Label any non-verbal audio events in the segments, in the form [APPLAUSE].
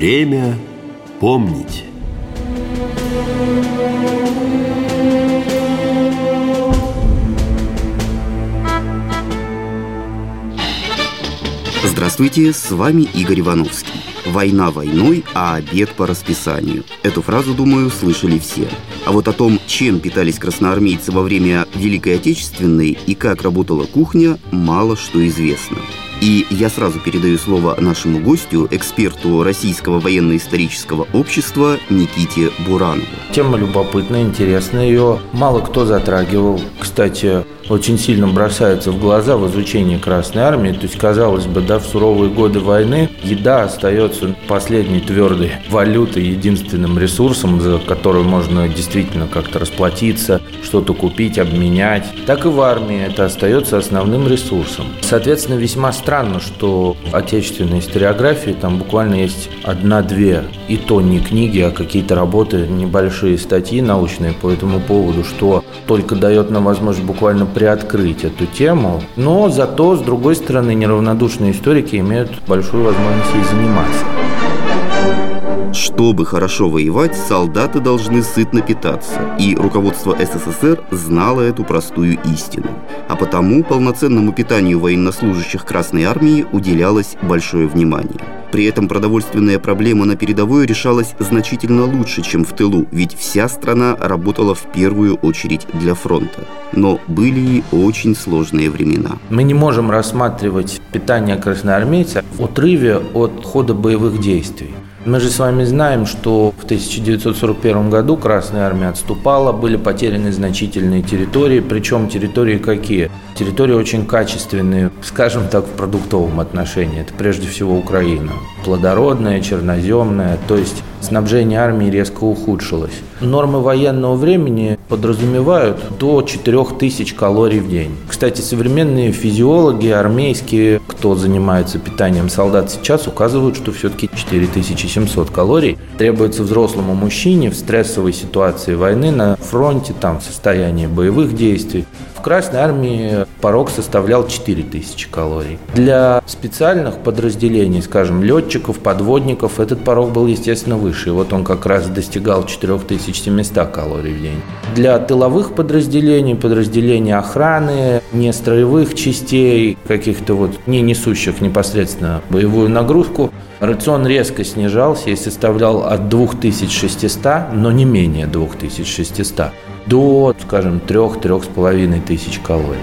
Время помнить. Здравствуйте, с вами Игорь Ивановский. «Война войной, а обед по расписанию». Эту фразу, думаю, слышали все. А вот о том, чем питались красноармейцы во время Великой Отечественной и как работала кухня, мало что известно. И я сразу передаю слово нашему гостю, эксперту Российского военно-исторического общества Никите Буранову. Тема любопытная, интересная, ее мало кто затрагивал. Кстати, очень сильно бросается в глаза в изучении Красной Армии. То есть, казалось бы, да, в суровые годы войны еда остается последней твердой валютой, единственным ресурсом, за который можно действительно как-то расплатиться, что-то купить, обменять. Так и в армии это остается основным ресурсом. Соответственно, весьма странно, что в отечественной историографии там буквально есть одна-две, и то не книги, а какие-то работы, небольшие статьи научные по этому поводу, что только дает нам возможность буквально приоткрыть эту тему, но зато, с другой стороны, неравнодушные историки имеют большую возможность ей заниматься. Чтобы хорошо воевать, солдаты должны сытно питаться, и руководство СССР знало эту простую истину. А потому полноценному питанию военнослужащих Красной Армии уделялось большое внимание. При этом продовольственная проблема на передовой решалась значительно лучше, чем в тылу, ведь вся страна работала в первую очередь для фронта. Но были и очень сложные времена. Мы не можем рассматривать питание красноармейца в отрыве от хода боевых действий. Мы же с вами знаем, что в 1941 году Красная Армия отступала, были потеряны значительные территории, причем территории какие? Территории очень качественные, скажем так, в продуктовом отношении. Это прежде всего Украина. Плодородная, черноземная, то есть снабжение армии резко ухудшилось. Нормы военного времени подразумевают до 4000 калорий в день. Кстати, современные физиологи, армейские, кто занимается питанием солдат сейчас, указывают, что все-таки 4700 калорий требуется взрослому мужчине в стрессовой ситуации войны на фронте, там, в состоянии боевых действий. В Красной армии порог составлял 4000 калорий. Для специальных подразделений, скажем, летчиков, подводников, этот порог был, естественно, выше. И вот он как раз достигал 4700 калорий в день. Для тыловых подразделений, подразделений охраны, не строевых частей, каких-то вот не несущих непосредственно боевую нагрузку, рацион резко снижался и составлял от 2600, но не менее 2600 до, скажем, 3-3,5 тысяч калорий.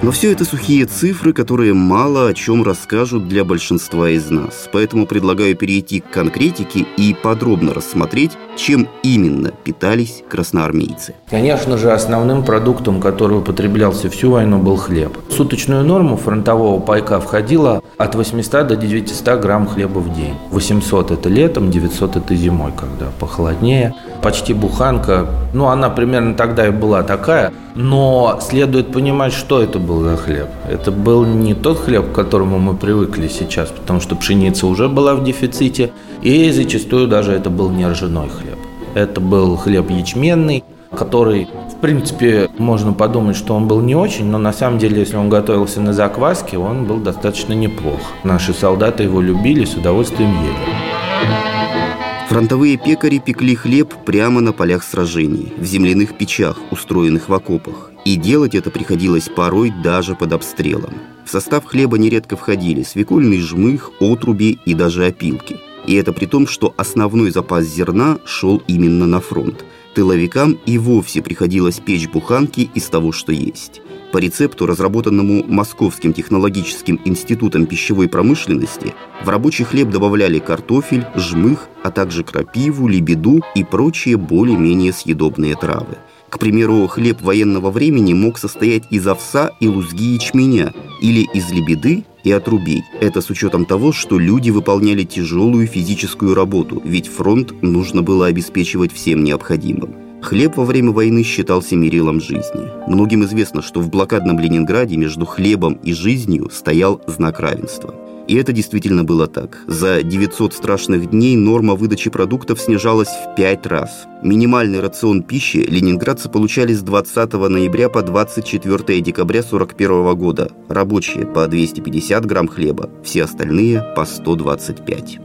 Но все это сухие цифры, которые мало о чем расскажут для большинства из нас. Поэтому предлагаю перейти к конкретике и подробно рассмотреть, чем именно питались красноармейцы. Конечно же, основным продуктом, который употреблялся всю войну, был хлеб. В суточную норму фронтового пайка входило от 800 до 900 грамм хлеба в день. 800 – это летом, 900 – это зимой, когда похолоднее. Почти буханка, ну, она примерно тогда и была такая, но следует понимать, что это был за хлеб. Это был не тот хлеб, к которому мы привыкли сейчас, потому что пшеница уже была в дефиците, и зачастую даже это был не ржаной хлеб. Это был хлеб ячменный, который, в принципе, можно подумать, что он был не очень, но на самом деле, если он готовился на закваске, он был достаточно неплох. Наши солдаты его любили, с удовольствием ели. Фронтовые пекари пекли хлеб прямо на полях сражений, в земляных печах, устроенных в окопах. И делать это приходилось порой даже под обстрелом. В состав хлеба нередко входили свекольный жмых, отруби и даже опилки. И это при том, что основной запас зерна шел именно на фронт. Тыловикам и вовсе приходилось печь буханки из того, что есть. По рецепту, разработанному Московским технологическим институтом пищевой промышленности, в рабочий хлеб добавляли картофель, жмых, а также крапиву, лебеду и прочие более-менее съедобные травы. К примеру, хлеб военного времени мог состоять из овса и лузги ячменя или из лебеды и отрубей. Это с учетом того, что люди выполняли тяжелую физическую работу, ведь фронт нужно было обеспечивать всем необходимым. Хлеб во время войны считался мерилом жизни. Многим известно, что в блокадном Ленинграде между хлебом и жизнью стоял знак равенства. И это действительно было так. За 900 страшных дней норма выдачи продуктов снижалась в 5 раз. Минимальный рацион пищи ленинградцы получали с 20 ноября по 24 декабря 1941 года. Рабочие по 250 грамм хлеба, все остальные по 125.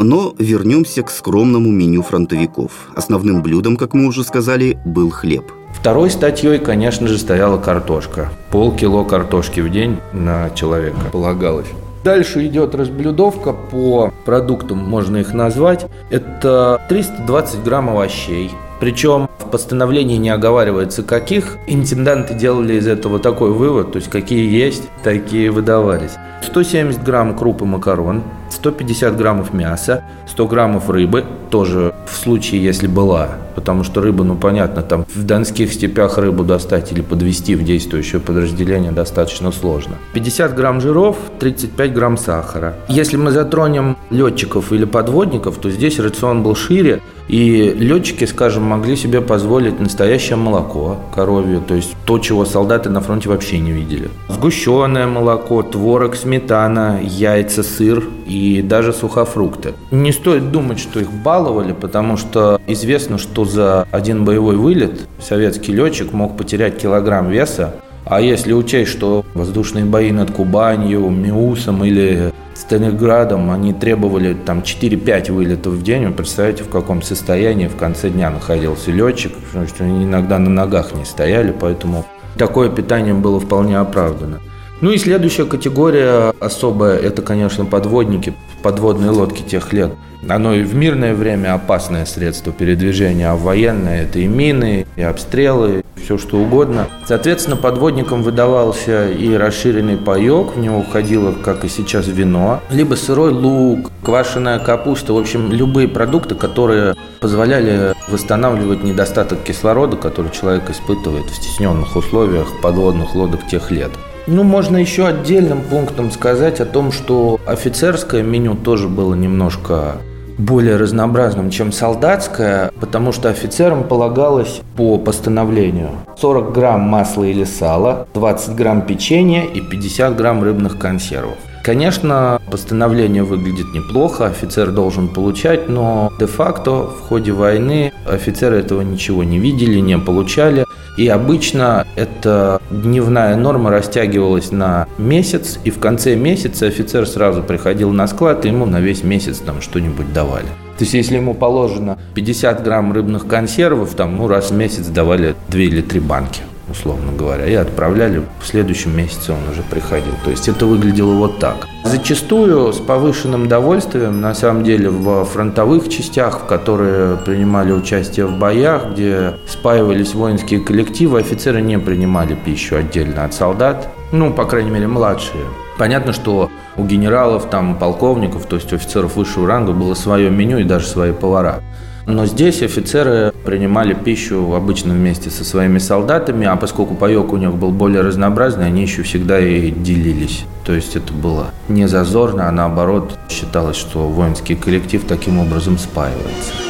Но вернемся к скромному меню фронтовиков. Основным блюдом, как мы уже сказали, был хлеб. Второй статьей, конечно же, стояла картошка. Полкило картошки в день на человека полагалось. Дальше идет разблюдовка по продуктам, можно их назвать. Это 320 грамм овощей, причем в постановлении не оговаривается, каких. Интенданты делали из этого такой вывод, то есть какие есть, такие выдавались. 170 грамм крупы макарон, 150 граммов мяса, 100 граммов рыбы, тоже в случае, если была, потому что рыба, ну понятно, там в донских степях рыбу достать или подвести в действующее подразделение достаточно сложно. 50 грамм жиров, 35 грамм сахара. Если мы затронем летчиков или подводников, то здесь рацион был шире, и летчики, скажем, могли себе позволить настоящее молоко коровье, то есть то, чего солдаты на фронте вообще не видели. Сгущенное молоко, творог, сметана, яйца, сыр и даже сухофрукты. Не стоит думать, что их баловали, потому что известно, что за один боевой вылет советский летчик мог потерять килограмм веса, а если учесть, что воздушные бои над Кубанью, Миусом или Сталинградом, они требовали там 4-5 вылетов в день, вы представляете, в каком состоянии в конце дня находился летчик, что они иногда на ногах не стояли, поэтому такое питание было вполне оправдано. Ну и следующая категория особая, это, конечно, подводники, подводные лодки тех лет. Оно и в мирное время опасное средство передвижения, а в военное это и мины, и обстрелы, все что угодно. Соответственно, подводникам выдавался и расширенный паек, в него входило, как и сейчас, вино, либо сырой лук, квашеная капуста, в общем, любые продукты, которые позволяли восстанавливать недостаток кислорода, который человек испытывает в стесненных условиях подводных лодок тех лет. Ну, можно еще отдельным пунктом сказать о том, что офицерское меню тоже было немножко более разнообразным, чем солдатское, потому что офицерам полагалось по постановлению 40 грамм масла или сала, 20 грамм печенья и 50 грамм рыбных консервов. Конечно, постановление выглядит неплохо, офицер должен получать, но де-факто в ходе войны офицеры этого ничего не видели, не получали. И обычно эта дневная норма растягивалась на месяц, и в конце месяца офицер сразу приходил на склад, и ему на весь месяц там что-нибудь давали. То есть, если ему положено 50 грамм рыбных консервов, там, ну, раз в месяц давали 2 или 3 банки условно говоря, и отправляли в следующем месяце он уже приходил. То есть это выглядело вот так. Зачастую с повышенным довольствием, на самом деле, в фронтовых частях, в которые принимали участие в боях, где спаивались воинские коллективы, офицеры не принимали пищу отдельно от солдат, ну, по крайней мере, младшие. Понятно, что у генералов, там, полковников, то есть офицеров высшего ранга было свое меню и даже свои повара. Но здесь офицеры принимали пищу обычно вместе со своими солдатами, а поскольку паек у них был более разнообразный, они еще всегда и делились. То есть это было не зазорно, а наоборот считалось, что воинский коллектив таким образом спаивается.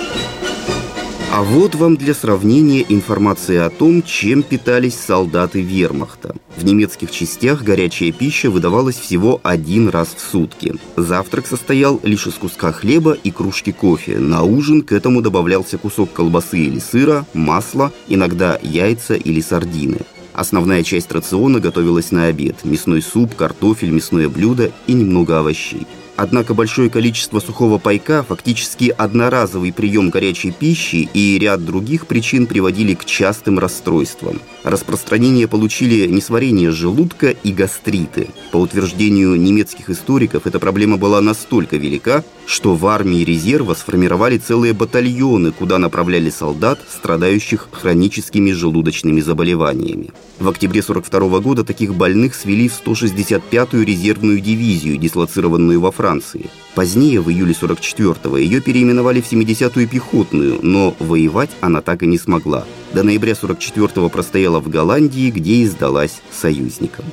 А вот вам для сравнения информация о том, чем питались солдаты вермахта. В немецких частях горячая пища выдавалась всего один раз в сутки. Завтрак состоял лишь из куска хлеба и кружки кофе. На ужин к этому добавлялся кусок колбасы или сыра, масло, иногда яйца или сардины. Основная часть рациона готовилась на обед. Мясной суп, картофель, мясное блюдо и немного овощей. Однако большое количество сухого пайка, фактически одноразовый прием горячей пищи и ряд других причин приводили к частым расстройствам. Распространение получили несварение желудка и гастриты. По утверждению немецких историков, эта проблема была настолько велика, что в армии резерва сформировали целые батальоны, куда направляли солдат, страдающих хроническими желудочными заболеваниями. В октябре 42 года таких больных свели в 165-ю резервную дивизию, дислоцированную во Франции. Позднее, в июле 44-го, ее переименовали в 70-ю пехотную, но воевать она так и не смогла. До ноября 44-го простояла в Голландии, где и сдалась союзникам.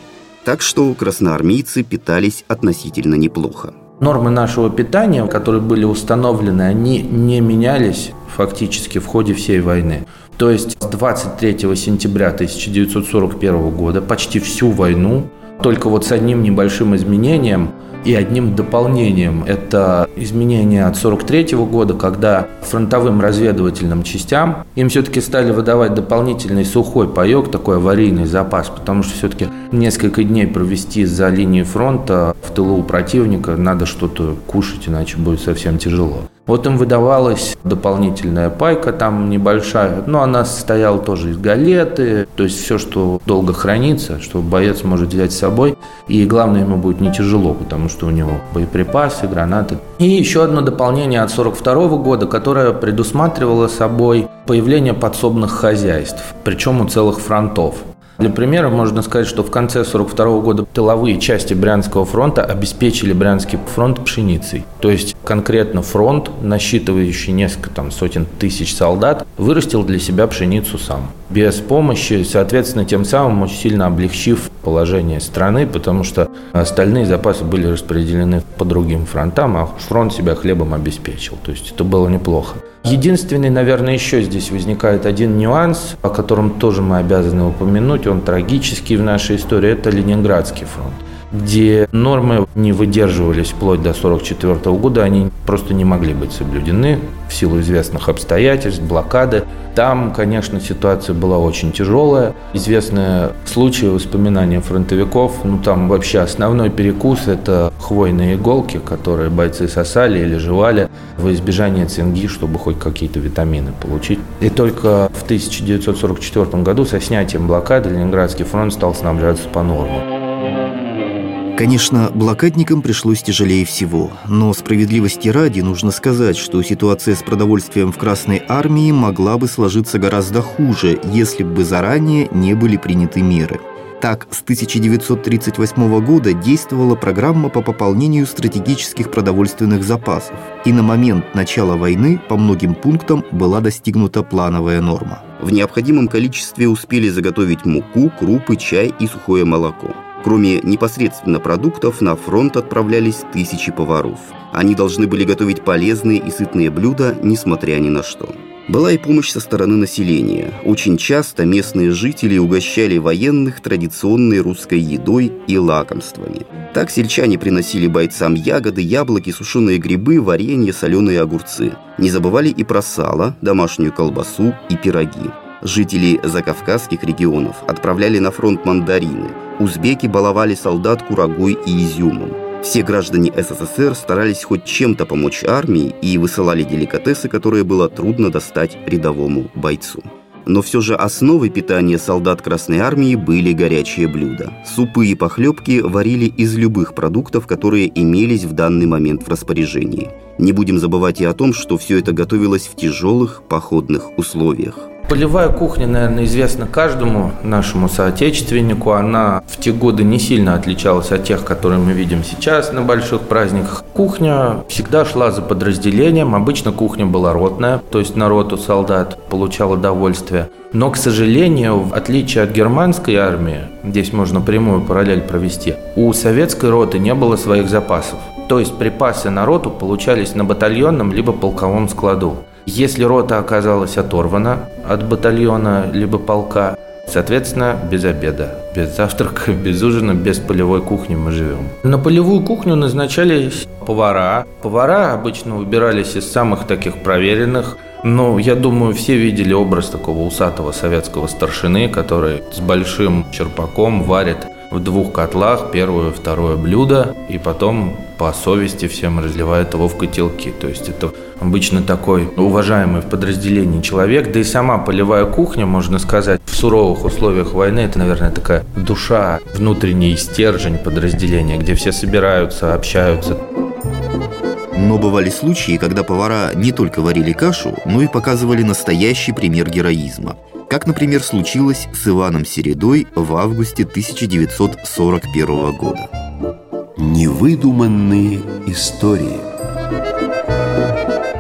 Так что красноармейцы питались относительно неплохо. Нормы нашего питания, которые были установлены, они не менялись фактически в ходе всей войны. То есть с 23 сентября 1941 года почти всю войну только вот с одним небольшим изменением – и одним дополнением – это изменение от 43 года, когда фронтовым разведывательным частям им все-таки стали выдавать дополнительный сухой паек, такой аварийный запас, потому что все-таки несколько дней провести за линией фронта в тылу у противника надо что-то кушать, иначе будет совсем тяжело. Вот им выдавалась дополнительная пайка там небольшая, но она состояла тоже из галеты, то есть все, что долго хранится, что боец может взять с собой. И главное, ему будет не тяжело, потому что у него боеприпасы, гранаты. И еще одно дополнение от 42 года, которое предусматривало собой появление подсобных хозяйств, причем у целых фронтов. Для примера можно сказать, что в конце 1942 года тыловые части Брянского фронта обеспечили Брянский фронт пшеницей. То есть конкретно фронт, насчитывающий несколько там, сотен тысяч солдат, вырастил для себя пшеницу сам. Без помощи, соответственно, тем самым очень сильно облегчив положение страны, потому что остальные запасы были распределены по другим фронтам, а фронт себя хлебом обеспечил. То есть это было неплохо. Единственный, наверное, еще здесь возникает один нюанс, о котором тоже мы обязаны упомянуть, он трагический в нашей истории, это Ленинградский фронт где нормы не выдерживались вплоть до 1944 года, они просто не могли быть соблюдены в силу известных обстоятельств, блокады. Там, конечно, ситуация была очень тяжелая. Известные случаи воспоминания фронтовиков, ну там вообще основной перекус – это хвойные иголки, которые бойцы сосали или жевали во избежание цинги, чтобы хоть какие-то витамины получить. И только в 1944 году со снятием блокады Ленинградский фронт стал снабжаться по нормам. Конечно, блокадникам пришлось тяжелее всего, но справедливости ради нужно сказать, что ситуация с продовольствием в Красной Армии могла бы сложиться гораздо хуже, если бы заранее не были приняты меры. Так, с 1938 года действовала программа по пополнению стратегических продовольственных запасов, и на момент начала войны по многим пунктам была достигнута плановая норма. В необходимом количестве успели заготовить муку, крупы, чай и сухое молоко. Кроме непосредственно продуктов, на фронт отправлялись тысячи поваров. Они должны были готовить полезные и сытные блюда, несмотря ни на что. Была и помощь со стороны населения. Очень часто местные жители угощали военных традиционной русской едой и лакомствами. Так сельчане приносили бойцам ягоды, яблоки, сушеные грибы, варенье, соленые огурцы. Не забывали и про сало, домашнюю колбасу и пироги. Жители закавказских регионов отправляли на фронт мандарины. Узбеки баловали солдат курагой и изюмом. Все граждане СССР старались хоть чем-то помочь армии и высылали деликатесы, которые было трудно достать рядовому бойцу. Но все же основой питания солдат Красной Армии были горячие блюда. Супы и похлебки варили из любых продуктов, которые имелись в данный момент в распоряжении. Не будем забывать и о том, что все это готовилось в тяжелых походных условиях. Полевая кухня, наверное, известна каждому нашему соотечественнику. Она в те годы не сильно отличалась от тех, которые мы видим сейчас на больших праздниках. Кухня всегда шла за подразделением. Обычно кухня была ротная, то есть на роту солдат получал удовольствие. Но, к сожалению, в отличие от германской армии, здесь можно прямую параллель провести, у советской роты не было своих запасов. То есть припасы на роту получались на батальонном либо полковом складу. Если рота оказалась оторвана от батальона либо полка, соответственно, без обеда, без завтрака, [LAUGHS] без ужина, без полевой кухни мы живем. На полевую кухню назначались повара. Повара обычно выбирались из самых таких проверенных. Ну, я думаю, все видели образ такого усатого советского старшины, который с большим черпаком варит в двух котлах первое второе блюдо, и потом по совести всем разливает его в котелки. То есть это обычно такой уважаемый в подразделении человек, да и сама полевая кухня, можно сказать, в суровых условиях войны, это, наверное, такая душа, внутренний стержень подразделения, где все собираются, общаются. Но бывали случаи, когда повара не только варили кашу, но и показывали настоящий пример героизма – как, например, случилось с Иваном Середой в августе 1941 года. Невыдуманные истории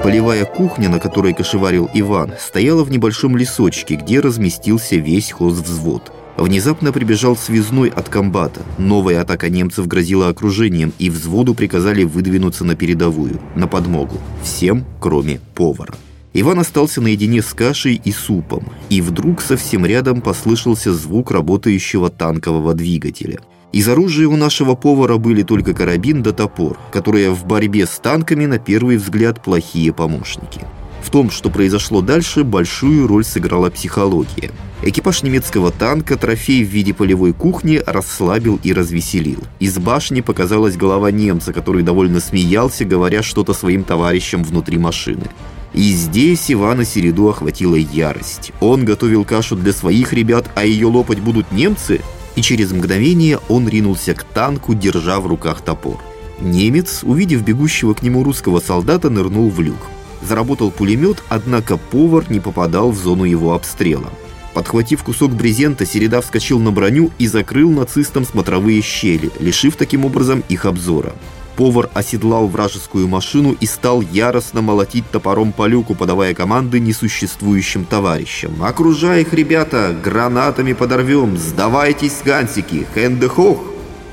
Полевая кухня, на которой кошеварил Иван, стояла в небольшом лесочке, где разместился весь хозвзвод. Внезапно прибежал связной от комбата. Новая атака немцев грозила окружением, и взводу приказали выдвинуться на передовую, на подмогу. Всем, кроме повара. Иван остался наедине с кашей и супом, и вдруг совсем рядом послышался звук работающего танкового двигателя. Из оружия у нашего повара были только карабин да топор, которые в борьбе с танками на первый взгляд плохие помощники. В том, что произошло дальше, большую роль сыграла психология. Экипаж немецкого танка трофей в виде полевой кухни расслабил и развеселил. Из башни показалась голова немца, который довольно смеялся, говоря что-то своим товарищам внутри машины. И здесь Ивана Середу охватила ярость. Он готовил кашу для своих ребят, а ее лопать будут немцы? И через мгновение он ринулся к танку, держа в руках топор. Немец, увидев бегущего к нему русского солдата, нырнул в люк. Заработал пулемет, однако повар не попадал в зону его обстрела. Подхватив кусок брезента, Середа вскочил на броню и закрыл нацистам смотровые щели, лишив таким образом их обзора. Повар оседлал вражескую машину и стал яростно молотить топором по люку, подавая команды несуществующим товарищам. «Окружай их, ребята! Гранатами подорвем! Сдавайтесь, гансики! Хендехох!»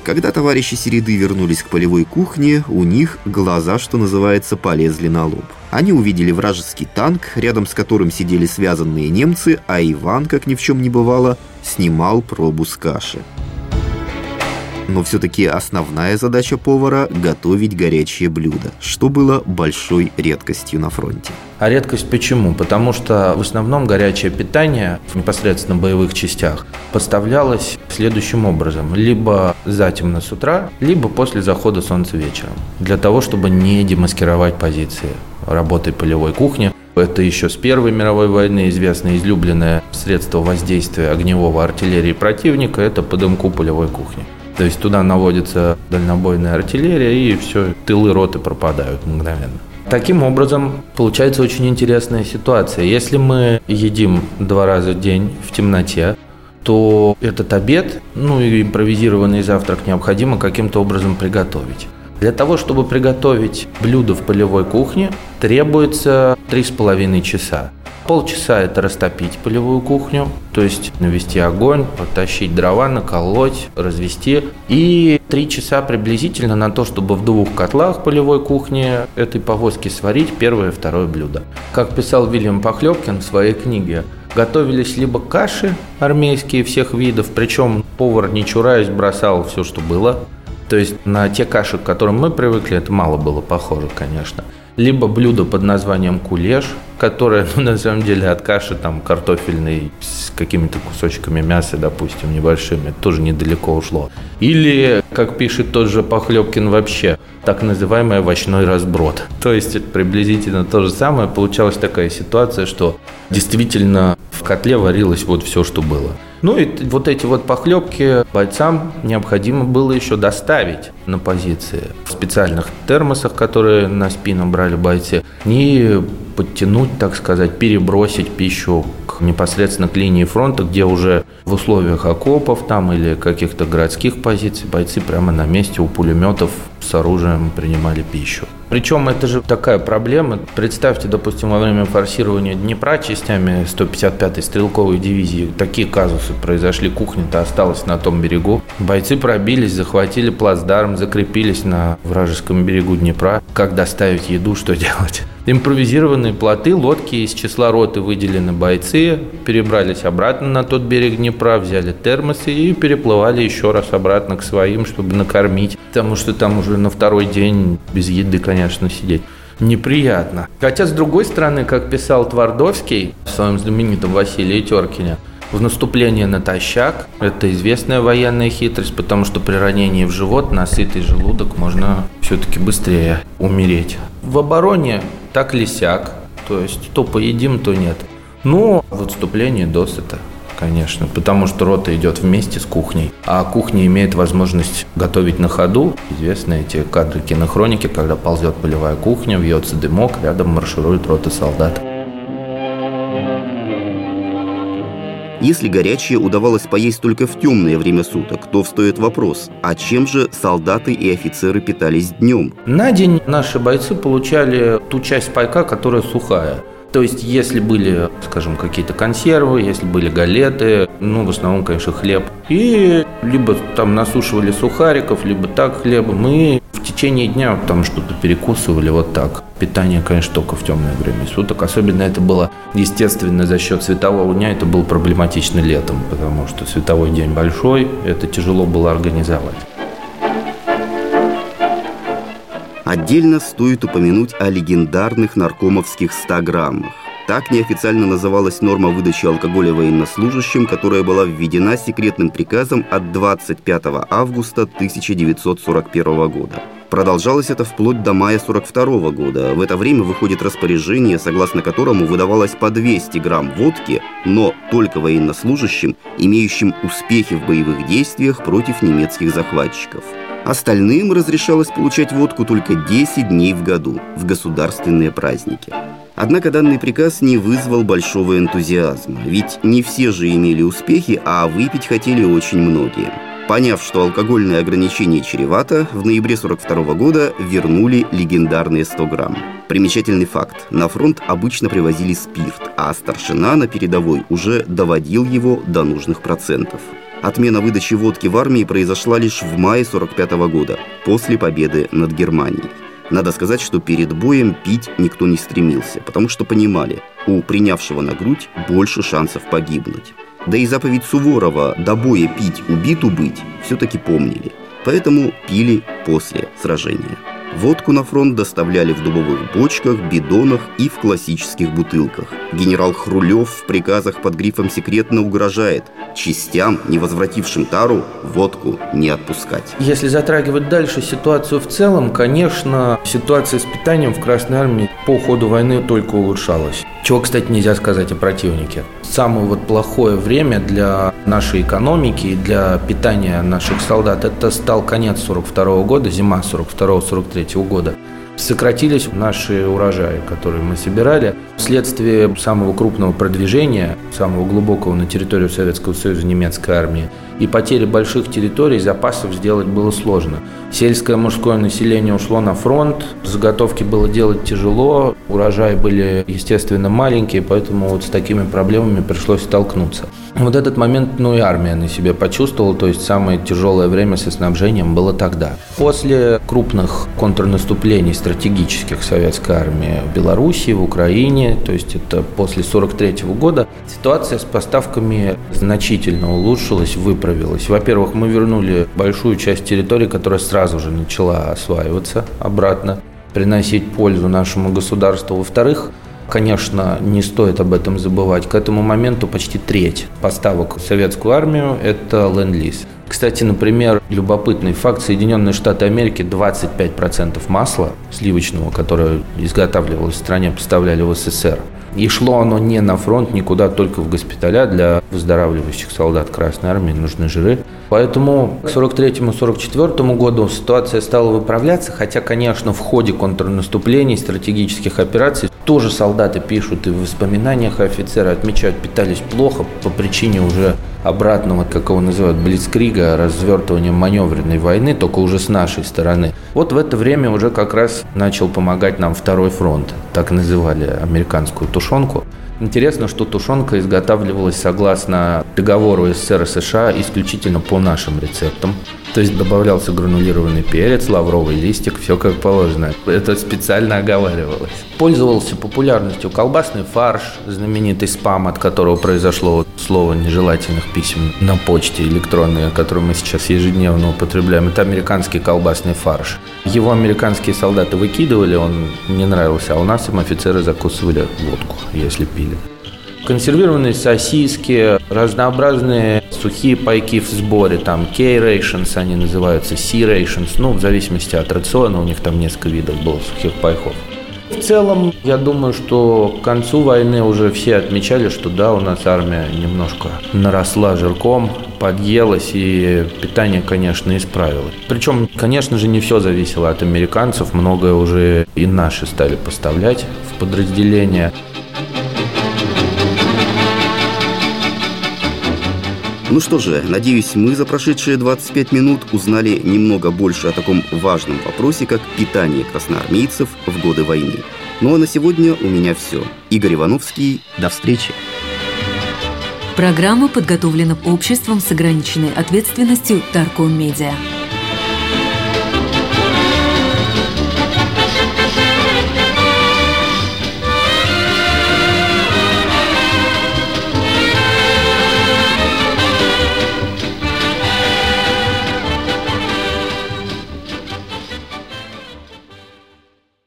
Когда товарищи Середы вернулись к полевой кухне, у них глаза, что называется, полезли на лоб. Они увидели вражеский танк, рядом с которым сидели связанные немцы, а Иван, как ни в чем не бывало, снимал пробу с каши но все-таки основная задача повара – готовить горячие блюда, что было большой редкостью на фронте. А редкость почему? Потому что в основном горячее питание в непосредственно боевых частях поставлялось следующим образом. Либо затемно с утра, либо после захода солнца вечером. Для того, чтобы не демаскировать позиции работы полевой кухни. Это еще с Первой мировой войны известное излюбленное средство воздействия огневого артиллерии противника – это по дымку полевой кухни. То есть туда наводится дальнобойная артиллерия, и все, тылы роты пропадают мгновенно. Таким образом, получается очень интересная ситуация. Если мы едим два раза в день в темноте, то этот обед, ну и импровизированный завтрак необходимо каким-то образом приготовить. Для того, чтобы приготовить блюдо в полевой кухне, требуется 3,5 часа. Полчаса это растопить полевую кухню, то есть навести огонь, потащить дрова, наколоть, развести. И три часа приблизительно на то, чтобы в двух котлах полевой кухни этой повозки сварить первое и второе блюдо. Как писал Вильям Похлебкин в своей книге, готовились либо каши армейские всех видов, причем повар, не чураясь, бросал все, что было. То есть на те каши, к которым мы привыкли, это мало было похоже, конечно – либо блюдо под названием кулеш, которое, ну, на самом деле, от каши там картофельной с какими-то кусочками мяса, допустим, небольшими, тоже недалеко ушло. Или, как пишет тот же Похлебкин вообще, так называемый овощной разброд. [LAUGHS] То есть это приблизительно то же самое. Получалась такая ситуация, что действительно в котле варилось вот все, что было. Ну и вот эти вот похлебки бойцам необходимо было еще доставить на позиции. В специальных термосах, которые на спину брали бойцы, и подтянуть, так сказать, перебросить пищу к непосредственно к линии фронта, где уже в условиях окопов там или каких-то городских позиций бойцы прямо на месте у пулеметов с оружием принимали пищу. Причем это же такая проблема. Представьте, допустим, во время форсирования Днепра частями 155-й стрелковой дивизии такие казусы произошли. Кухня-то осталась на том берегу. Бойцы пробились, захватили плацдарм, закрепились на вражеском берегу Днепра. Как доставить еду, что делать? Импровизированные плоты, лодки из числа роты выделены бойцы, перебрались обратно на тот берег Днепра, взяли термосы и переплывали еще раз обратно к своим, чтобы накормить. Потому что там уже на второй день без еды, конечно, сидеть неприятно. Хотя, с другой стороны, как писал Твардовский в своем знаменитом Василии Теркине, в наступление натощак – это известная военная хитрость, потому что при ранении в живот на сытый желудок можно все-таки быстрее умереть. В обороне так ли сяк, то есть то поедим, то нет. Но в отступлении досыта, конечно, потому что рота идет вместе с кухней, а кухня имеет возможность готовить на ходу. Известны эти кадры кинохроники, когда ползет полевая кухня, вьется дымок, рядом марширует рота солдат. Если горячее удавалось поесть только в темное время суток, то встает вопрос, а чем же солдаты и офицеры питались днем? На день наши бойцы получали ту часть пайка, которая сухая. То есть, если были, скажем, какие-то консервы, если были галеты, ну, в основном, конечно, хлеб. И либо там насушивали сухариков, либо так хлеба. Мы в течение дня там что-то перекусывали вот так. Питание, конечно, только в темное время суток. Особенно это было, естественно, за счет светового дня. Это было проблематично летом, потому что световой день большой, это тяжело было организовать. Отдельно стоит упомянуть о легендарных наркомовских 100 граммах. Так неофициально называлась норма выдачи алкоголя военнослужащим, которая была введена секретным приказом от 25 августа 1941 года. Продолжалось это вплоть до мая 42 года. В это время выходит распоряжение, согласно которому выдавалось по 200 грамм водки, но только военнослужащим, имеющим успехи в боевых действиях против немецких захватчиков. Остальным разрешалось получать водку только 10 дней в году, в государственные праздники. Однако данный приказ не вызвал большого энтузиазма, ведь не все же имели успехи, а выпить хотели очень многие. Поняв, что алкогольное ограничение чревато, в ноябре 42 года вернули легендарные 100 грамм. Примечательный факт. На фронт обычно привозили спирт, а старшина на передовой уже доводил его до нужных процентов. Отмена выдачи водки в армии произошла лишь в мае 45 года, после победы над Германией. Надо сказать, что перед боем пить никто не стремился, потому что понимали, у принявшего на грудь больше шансов погибнуть. Да и заповедь Суворова «до боя пить, убиту быть» все-таки помнили, поэтому пили после сражения. Водку на фронт доставляли в дубовых бочках, бидонах и в классических бутылках. Генерал Хрулев в приказах под грифом «секретно» угрожает частям, не возвратившим тару, водку не отпускать. Если затрагивать дальше ситуацию в целом, конечно, ситуация с питанием в Красной Армии по ходу войны только улучшалась. Чего, кстати, нельзя сказать о противнике. Самое вот плохое время для нашей экономики и для питания наших солдат это стал конец 42 года, зима 42-43 года сократились наши урожаи, которые мы собирали. Вследствие самого крупного продвижения, самого глубокого на территорию Советского Союза немецкой армии и потери больших территорий запасов сделать было сложно. Сельское мужское население ушло на фронт, заготовки было делать тяжело, урожаи были, естественно, маленькие, поэтому вот с такими проблемами пришлось столкнуться. Вот этот момент, ну и армия на себе почувствовала, то есть самое тяжелое время со снабжением было тогда. После крупных контрнаступлений стратегических советской армии в Белоруссии, в Украине, то есть это после 43 года, ситуация с поставками значительно улучшилась, выправилась. Во-первых, мы вернули большую часть территории, которая сразу же начала осваиваться обратно, приносить пользу нашему государству. Во-вторых, Конечно, не стоит об этом забывать. К этому моменту почти треть поставок в советскую армию – это ленд-лиз. Кстати, например, любопытный факт. Соединенные Штаты Америки 25% масла сливочного, которое изготавливалось в стране, поставляли в СССР. И шло оно не на фронт, никуда, только в госпиталя для выздоравливающих солдат Красной Армии, нужны жиры. Поэтому к 43-44 году ситуация стала выправляться, хотя, конечно, в ходе контрнаступлений, стратегических операций тоже солдаты пишут и в воспоминаниях офицеры отмечают, питались плохо по причине уже обратного, как его называют, блицкрига, развертывания маневренной войны, только уже с нашей стороны. Вот в это время уже как раз начал помогать нам второй фронт, так называли американскую тушенку. Интересно, что тушенка изготавливалась согласно договору СССР и США исключительно по нашим рецептам. То есть добавлялся гранулированный перец, лавровый листик, все как положено. Это специально оговаривалось. Пользовался популярностью колбасный фарш, знаменитый спам, от которого произошло слово нежелательных писем на почте электронной, который мы сейчас ежедневно употребляем. Это американский колбасный фарш. Его американские солдаты выкидывали, он не нравился, а у нас им офицеры закусывали водку, если пили консервированные сосиски, разнообразные сухие пайки в сборе, там K-rations они называются, C-rations, ну, в зависимости от рациона, у них там несколько видов было сухих пайков. В целом, я думаю, что к концу войны уже все отмечали, что да, у нас армия немножко наросла жирком, подъелась и питание, конечно, исправилось. Причем, конечно же, не все зависело от американцев, многое уже и наши стали поставлять в подразделения. Ну что же, надеюсь, мы за прошедшие 25 минут узнали немного больше о таком важном вопросе, как питание красноармейцев в годы войны. Ну а на сегодня у меня все. Игорь Ивановский, до встречи. Программа подготовлена обществом с ограниченной ответственностью Таркон Медиа.